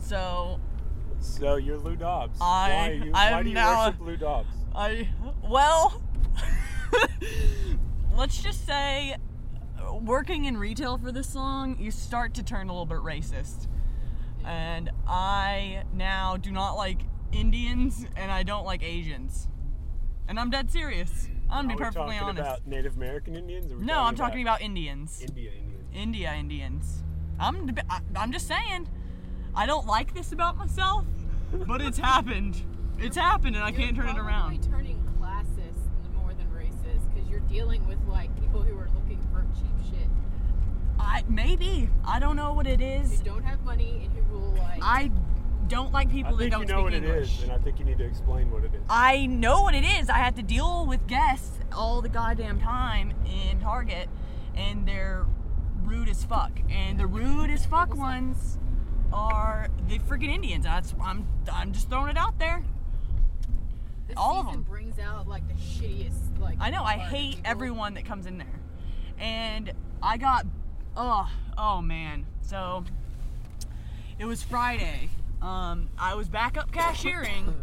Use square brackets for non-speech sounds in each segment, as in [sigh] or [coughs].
So So you're Lou Dobbs. I- why, you, I'm why do you now- worship Lou Dobbs? I well, [laughs] let's just say, working in retail for this song, you start to turn a little bit racist, and I now do not like Indians and I don't like Asians, and I'm dead serious. I'm gonna Are be we perfectly talking honest. about Native American Indians? No, I'm talking about Indians. India Indians. India Indians. I'm deb- I- I'm just saying. I don't like this about myself, but it's happened. It's happened, and I can't turn it You're around. turning classist more than racist because you're dealing with like people who are looking for cheap shit, I maybe I don't know what it is. who don't have money and who will like. I don't like people I that think don't you know speak what English. it is, and I think you need to explain what it is. I know what it is. I have to deal with guests all the goddamn time in Target, and they're rude as fuck. And the rude as fuck ones are the freaking Indians. That's I'm I'm just throwing it out there. this all of them. brings out like the shittiest like. I know. I hate people. everyone that comes in there. And I got, oh, oh man. So it was Friday. Um, I was back up cashiering.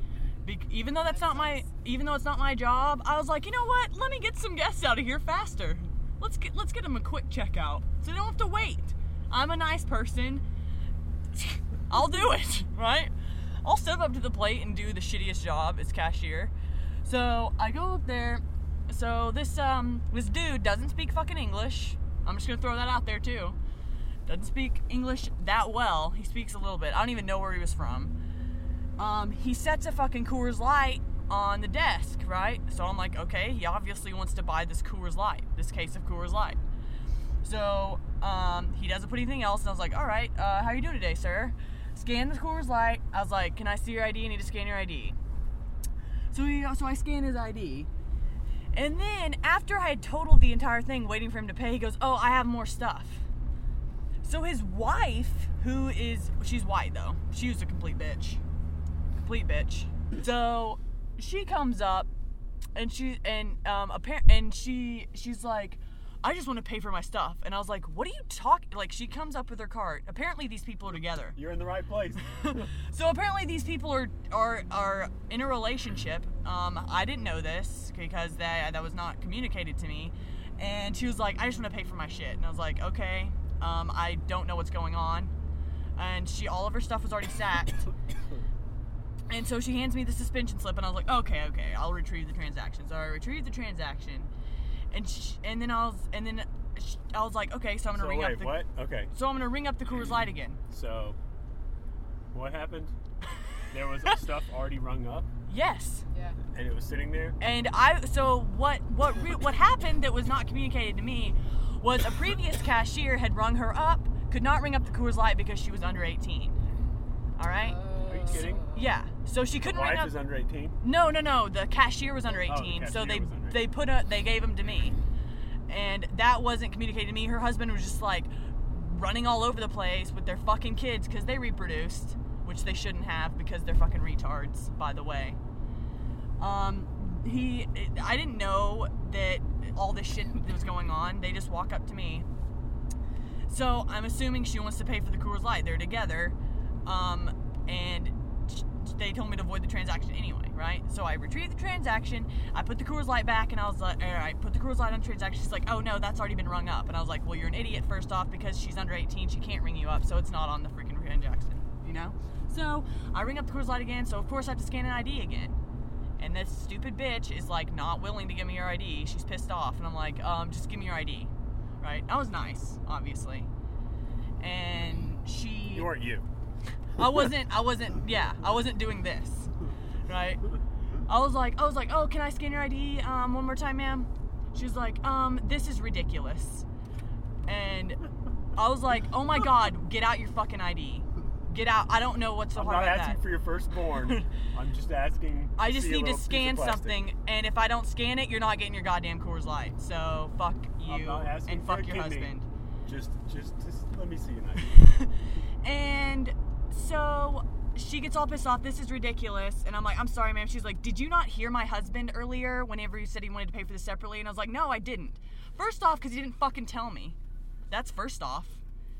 Be- even though that's not my, even though it's not my job, I was like, you know what? Let me get some guests out of here faster. Let's get, let's get them a quick checkout, so they don't have to wait. I'm a nice person. [laughs] I'll do it, right? I'll step up to the plate and do the shittiest job as cashier. So I go up there. So this um this dude doesn't speak fucking English. I'm just gonna throw that out there too. Doesn't speak English that well. He speaks a little bit. I don't even know where he was from. Um, he sets a fucking Coors Light on the desk, right? So I'm like, okay, he obviously wants to buy this Coors Light, this case of Coors Light. So um, he doesn't put anything else, and I was like, all right, uh, how you doing today, sir? Scan the Coors Light. I was like, can I see your ID? I need to scan your ID. So he, so I scan his ID, and then after I had totaled the entire thing, waiting for him to pay, he goes, "Oh, I have more stuff." So his wife, who is she's white though, she was a complete bitch, complete bitch. So she comes up, and she and um appar- and she she's like, "I just want to pay for my stuff," and I was like, "What are you talking?" Like she comes up with her cart. Apparently these people are together. You're in the right place. [laughs] So apparently these people are are are in a relationship. Um, I didn't know this because that that was not communicated to me. And she was like, "I just want to pay for my shit," and I was like, "Okay." Um, I don't know what's going on. And she, all of her stuff was already sacked. [coughs] And so she hands me the suspension slip, and I was like, "Okay, okay, I'll retrieve the transaction." So I retrieved the transaction, and sh- and then I was and then sh- I was like, "Okay, so I'm gonna so ring wait, up the what? Okay. so I'm gonna ring up the Coors Light again." [clears throat] So what happened? [laughs] There was stuff already rung up, Yes. Yeah. and it was sitting there. And I so what what re, what happened that was not communicated to me was a previous cashier had rung her up, could not ring up the Coors Light because she was under 18. All right? Are you kidding? yeah. So she couldn't ring wife up is under 18. No, no, no. The cashier was under Oh, the 18. so they they put a they gave him to me. And that wasn't communicated to me. Her husband was just like running all over the place with their fucking kids cuz they reproduced, which they shouldn't have because they're fucking retards, by the way. Um he I didn't know that all this shit that was going on. They just walk up to me. So I'm assuming she wants to pay for the Coors Light. They're together, um, and they told me to avoid the transaction anyway, right? So I retrieved the transaction. I put the Coors Light back, and I was like, all right, put the Coors Light on the transaction. She's like, oh no, that's already been rung up. And I was like, well, you're an idiot first off because she's under 18. She can't ring you up, so it's not on the freaking transaction, you know? So I ring up the Coors Light again. So of course I have to scan an ID again. And this stupid bitch is like not willing to give me her ID. She's pissed off, and I'm like, um, just give me your ID, right? I was nice, obviously, and she. You weren't you. I wasn't. I wasn't. Yeah, I wasn't doing this, right? I was like, I was like, oh, can I scan your ID um, one more time, ma'am? She was like, um, this is ridiculous, and I was like, oh my god, get out your fucking ID, get out. I don't know what's so I'm hard not about asking that. for your firstborn. [laughs] I'm just asking. I just need to little piece of scan something, and if I don't scan it, you're not getting your goddamn Coors Light. So fuck you and fuck your kidney. husband. Just, just, just let me see an ID. [laughs] and so she gets all pissed off. This is ridiculous. And I'm like, I'm sorry, ma'am. She's like, Did you not hear my husband earlier whenever you said he wanted to pay for this separately? And I was like, No, I didn't. First off, because he didn't fucking tell me. That's first off.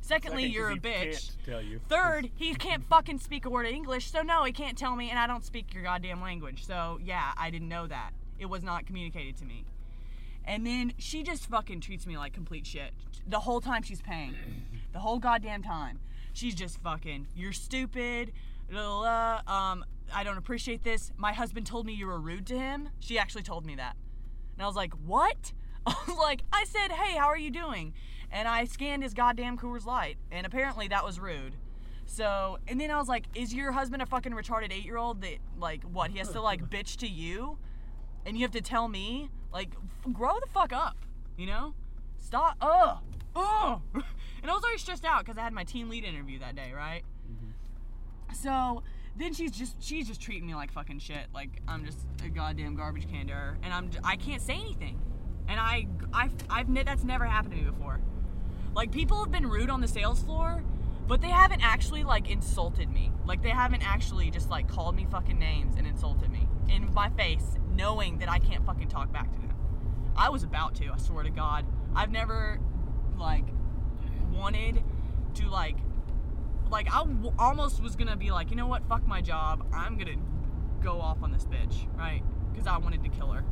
Secondly, Second, you're a bitch. Can't tell you. Third, he can't fucking speak a word of English, so no, he can't tell me, and I don't speak your goddamn language. So yeah, I didn't know that. It was not communicated to me. And then she just fucking treats me like complete shit. The whole time she's paying. The whole goddamn time. She's just fucking, you're stupid. la, la, la, Um, I don't appreciate this. My husband told me you were rude to him. She actually told me that. And I was like, what? [laughs] I was like, I said, hey, how are you doing? And I scanned his goddamn Coors Light, and apparently that was rude. So, and then I was like, is your husband a fucking retarded eight year old that, like, what? He has to, like, bitch to you? And you have to tell me? Like, f- grow the fuck up, you know? Stop. Ugh. Ugh. [laughs] And I was already stressed out because I had my team lead interview that day, right? Mm-hmm. So then she's just she's just treating me like fucking shit. Like I'm just a goddamn garbage can to her, and I'm I can't say anything. And I I I've that's never happened to me before. Like people have been rude on the sales floor, but they haven't actually like insulted me. Like they haven't actually just like called me fucking names and insulted me in my face, knowing that I can't fucking talk back to them. I was about to. I swear to God, I've never like wanted to like like I w- almost was gonna be like, you know what, fuck my job. I'm gonna go off on this bitch, right? Because I wanted to kill her.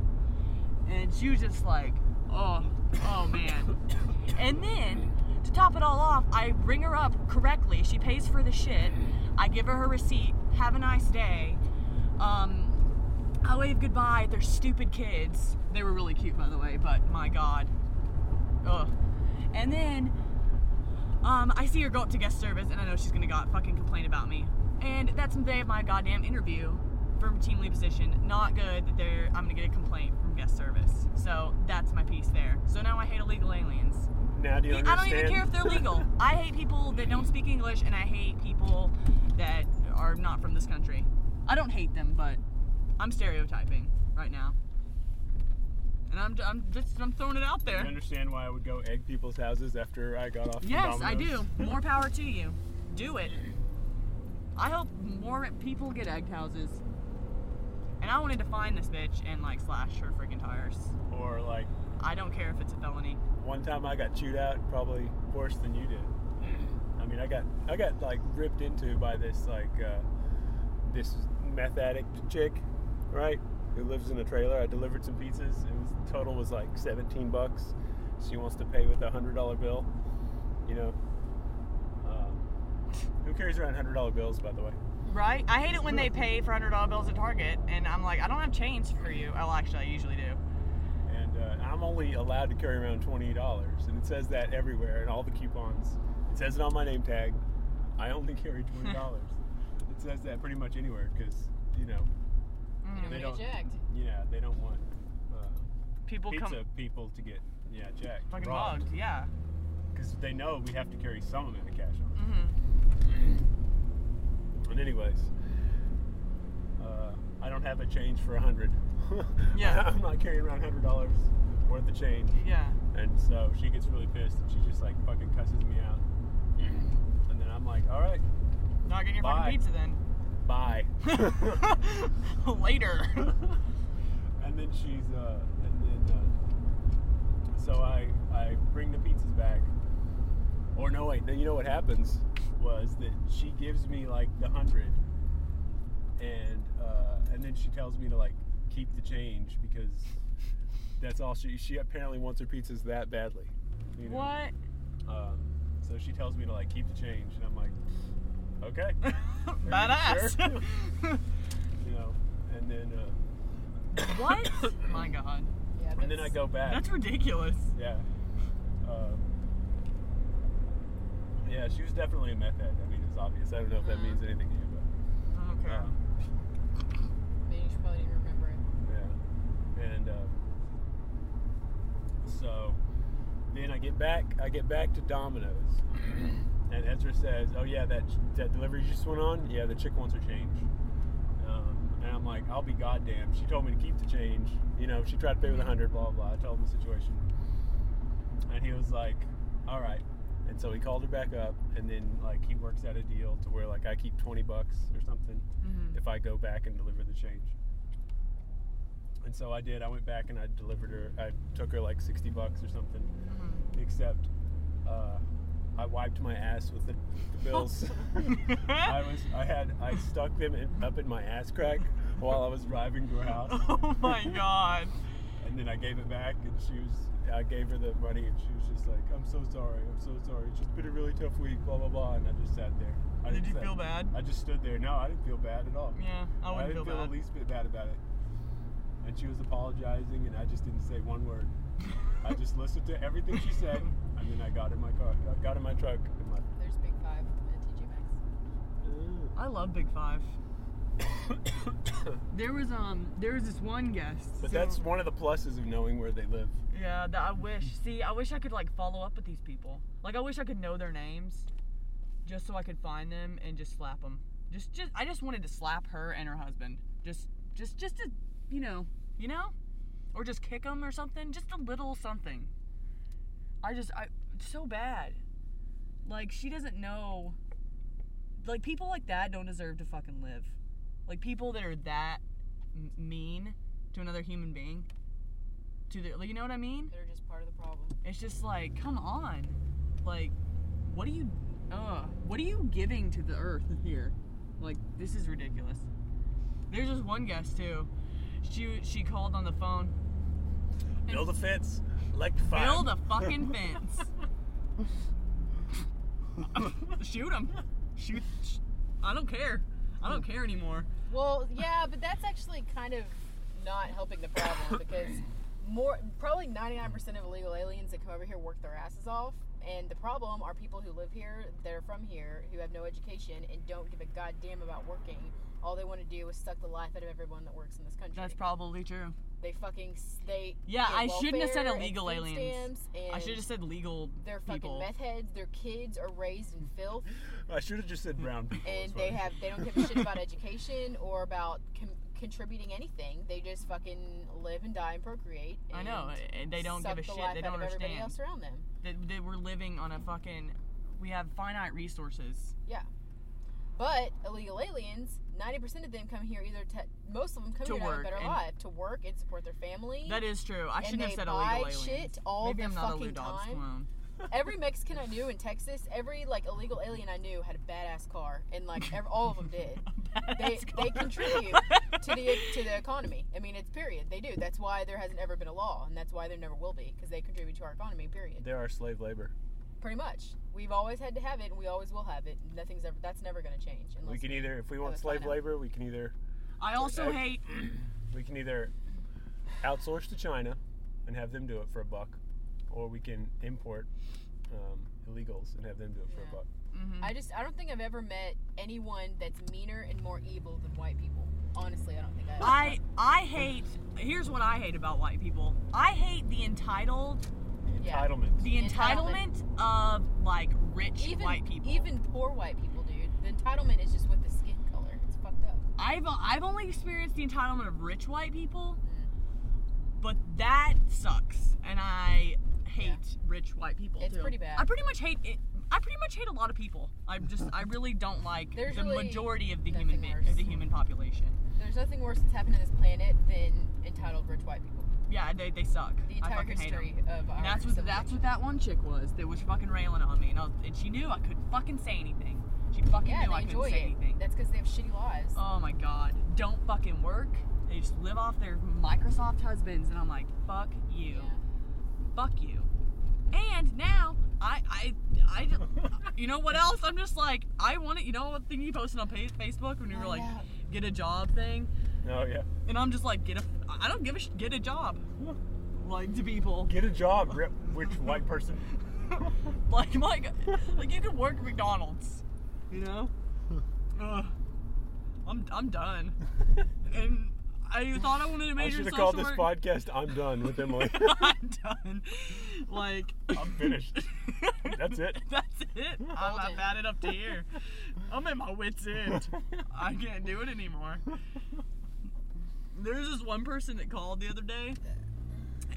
And she was just like, oh, oh man. [coughs] and then to top it all off, I ring her up correctly. She pays for the shit. I give her her receipt. Have a nice day. Um, I wave goodbye at their stupid kids. They were really cute, by the way, but my god. Ugh. And then um, I see her go up to guest service, and I know she's gonna got fucking complain about me. And that's the day of my goddamn interview for team lead position. Not good that they're I'm gonna get a complaint from guest service. So that's my piece there. So now I hate illegal aliens. Now do you understand? I don't even care if they're legal. [laughs] I hate people that don't speak English, and I hate people that are not from this country. I don't hate them, but I'm stereotyping right now. And I'm, I'm just I'm throwing it out there. you understand why I would go egg people's houses after I got off? Yes, I do. More power to you. Do it. I hope more people get egg houses. And I wanted to find this bitch and like slash her freaking tires. Or like I don't care if it's a felony. one time I got chewed out, probably worse than you did. I mean, I got I got like ripped into by this like uh, this meth addict chick, right? Who lives in a trailer. I delivered some pizzas. It was total was like 17 bucks. She wants to pay with a hundred dollar bill. You know. Um, who carries around hundred dollar bills, by the way? Right? I hate it when they pay for hundred dollar bills at Target, and I'm like, I don't have change for you. Oh, actually, I usually do. and uh, I'm only allowed to carry around twenty dollars, and it says that everywhere in all the coupons. It says it on my name tag. I only carry twenty dollars. [laughs] it says that pretty much anywhere because you know, Mm. You They don't don't- get jacked. yeah, they don't want uh, People pizza come people to get yeah checked, fucking robbed, mugged. Yeah. because they know we have to carry some amount of cash on. hmm And anyways, uh, I don't have a change for a hundred. [laughs] Yeah. I'm not carrying around hundred dollars worth of change. Yeah. And so she gets really pissed and she just like fucking cusses me out. And then I'm like, all right, Not getting your Bye. fucking pizza then. bye. [laughs] Later. and then she's, uh, and then, uh, so I, I bring the pizzas back. Or no, wait, then you know what happens was that she gives me like the hundred. And, uh, and then she tells me to like keep the change because that's all she, she apparently wants her pizzas that badly. you know? what? Um, so she tells me to like keep the change, and I'm like, okay, [laughs] Badass. sure? [laughs] you know. And then, uh, what? [coughs] My God. Yeah, and then I go back. That's ridiculous. yeah. Um, yeah, she was definitely a meth head. I mean, it's obvious. I don't know if that Uh-huh. means anything to you, but care. um, Maybe you should probably didn't remember it. Yeah. And uh, so then I get back. I get back to Domino's, [clears throat] and Ezra says, "Oh yeah, that that delivery just went on. Yeah, the chick wants her change." Um, and I'm like, "I'll be goddamn." She told me to keep the change. You know, she tried to pay with a hundred. Blah blah. I told him the situation, and he was like, "All right." And so he called her back up, and then like he works out a deal to where like I keep twenty bucks or something Mhm. if I go back and deliver the change. And so I did. I went back and I delivered her. I took her like sixty bucks or something. Mhm. Except, uh, I wiped my ass with the, the bills. [laughs] I was I had I stuck them in, up in my ass crack while I was driving to her house, [laughs] oh my god. and then I gave it back, and she was I gave her the money, and she was just like, "I'm so sorry, I'm so sorry. It's just been a really tough week, blah blah blah." And I just sat there. I Did you sat- feel bad? I just stood there. No, I didn't feel bad at all. Yeah, I wouldn't didn't feel feel bad. the least bit bad about it. And she was apologizing, and I just didn't say one word. I just listened to everything she said, [laughs] and then I got in my car, I got in my truck. And my, There's Big Five at TJ Maxx. I love Big Five. [coughs] There was um there was this one guest. but so- that's one of the pluses of knowing where they live. Yeah, that I wish. See, I wish I could like follow up with these people. Like I wish I could know their names, just so I could find them and just slap them. Just, just I just wanted to slap her and her husband. Just, just, just to, you know, you know, or just kick them or something. Just a little something. I just, I it's so bad. Like she doesn't know. Like people like that don't deserve to fucking live. Like people that are that m- mean to another human being to the like, you know what I mean? They're just part of the problem. It's just like, come on. Like, what are you uh what are you giving to the earth here? Like, this is ridiculous. There's this one guest too. She she called on the phone. Build a fence, electrify. Build a fucking fence. [laughs] Shoot him. Shoot. I don't care. I don't care anymore. Well, yeah, but that's actually kind of not helping the problem [laughs] because more probably 99% of illegal aliens that come over here work their asses off. And the problem are people who live here, they're from here, who have no education and don't give a goddamn about working. All they want to do is suck the life out of everyone that works in this country. That's probably true. They fucking s- they Yeah, get I shouldn't have said welfare and illegal aliens. stamps I should have said legal they're fucking people. meth heads. Their kids are raised in filth. I should have just said brown people. and they fine. have they don't give a shit about education or about com- contributing anything. They just fucking live and die and procreate. I know, and and they don't give a the shit. They don't of everybody understand. else around them. That, that we're living on a fucking. We have finite resources. Yeah, but illegal aliens, ninety percent of them come here either to most of them come To here to have a work better and- life, to work and support their family. That is true. I shouldn't have said buy illegal aliens. shit all Maybe the I'm not a fucking Lou Dobbs time. clone. [laughs] every Mexican I knew in Texas, every like illegal alien I knew had a badass car, and like every, all of them [laughs] did. they Badass they contribute [laughs] to the to the economy. I mean, it's period. They do. That's why there hasn't ever been a law, and that's why there never will be because they contribute to our economy. Period. They are slave labor. Pretty much. We've always had to have it, and we always will have it. Nothing's ever. That's never going to change. We can either, if we want slave find out. labor, we can either I also Okay. hate. [clears throat] we can either outsource to China and have them do it for a buck, or we can import um, illegals and have them do it for Yeah. a buck. mhm. I just I don't think I've ever met anyone that's meaner and more evil than white people. Honestly, I don't think I. I I hate. Here's what I hate about white people. I hate the entitled, The Yeah. entitlement. the Entitlement. entitlement of like rich even white people. even poor white people, dude. The entitlement is just with the skin color. It's fucked up. I've I've only experienced the entitlement of rich white people, Mm. but that sucks, and I hate rich white people It's too. pretty bad. I pretty much hate it. I pretty much hate a lot of people. I'm just I really don't like There's the really majority of the human be- worse. of the human population. There's nothing worse that's happened to this planet than entitled rich white people. Yeah, they, they suck. The I entire fucking hate 'em. history of our And that's what that's what that one chick was that was fucking railing on me, and, was, and she knew I couldn't fucking say anything. She fucking Yeah, knew I couldn't say it. anything. That's because they have shitty lives. Oh my god, don't fucking work. They just live off their Microsoft husbands, and I'm like, fuck you, Yeah. fuck you. And now I I I just, [laughs] you know what else? I'm just like I want it. You know what thing you posted on Facebook when you oh, were Oh, like yeah. get a job thing, Oh yeah. and I'm just like get a I don't give a sh- get a job. Like to people. Get a job, rip, rich white person. [laughs] like my like you could work at McDonald's, you know. Ugh. I'm I'm done, [laughs] and I thought I wanted to I major should in have called this work. podcast "I'm Done" with [laughs] Emily. I'm done. Like I'm finished. That's it. That's it. I'm, Golden. at it up to here. I'm at my wits end. I can't do it anymore. There's this one person that called the other day,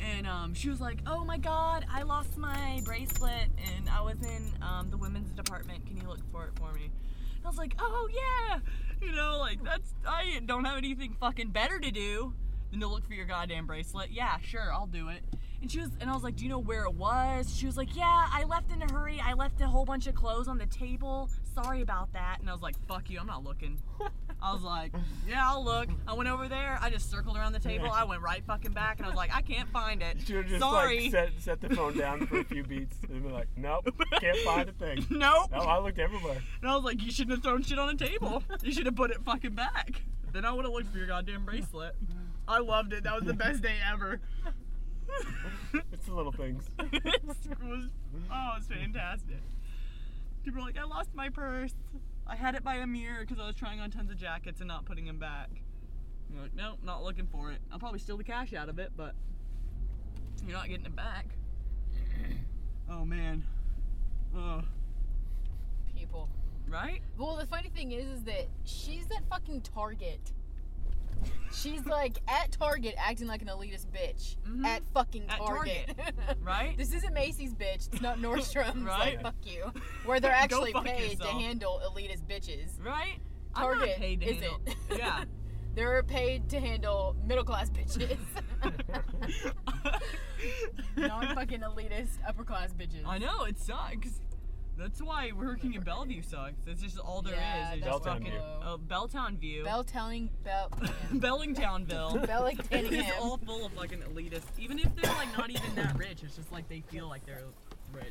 and um, she was like, "Oh my God, I lost my bracelet, and I was in um, the women's department. Can you look for it for me?" And I was like, "Oh yeah, you know, like that's I don't have anything fucking better to do than to look for your goddamn bracelet. Yeah, sure, I'll do it." And she was, and I was like, "Do you know where it was?" She was like, "Yeah, I left in a hurry. I left a whole bunch of clothes on the table. Sorry about that." And I was like, "Fuck you, I'm not looking." [laughs] I was like, "Yeah, I'll look." I went over there. I just circled around the table. I went right fucking back, and I was like, "I can't find it. You should have just Sorry." like set, set the phone down for a few beats and be like, nope, can't find a thing. [laughs] nope. No, I looked everywhere. And I was like, "You shouldn't have thrown shit on a table. You should have put it fucking back. Then I would have looked for your goddamn bracelet." I loved it. That was the best day ever. [laughs] It's the little things. [laughs] it was oh, it was fantastic. People were like, I lost my purse. I had it by a mirror because I was trying on tons of jackets and not putting them back. I'm like, nope, not looking for it. I'll probably steal the cash out of it, but you're not getting it back. [clears throat] Oh man. Oh, People. right? Well, the funny thing is, is that she's at fucking Target. She's like at Target acting like an elitist bitch. Mhm. At fucking At Target. [laughs] Right? this isn't Macy's bitch. It's not [laughs] Nordstrom's. Right. Like, fuck you. Where they're [laughs] actually paid to handle elitist bitches. Right? I'm Target not paid to isn't. handle. Yeah. They're paid to handle middle class bitches. non fucking elitist upper class bitches. I know it sucks. That's why working in Bellevue sucks. That's just all there is. Yeah, It's that's just fucking View. oh, Belltown View. Bell telling Bell. [laughs] Bellingtownville. [laughs] Bellick it's all full of fucking elitists. Even if they're like not even that rich, it's just like they feel like they're rich.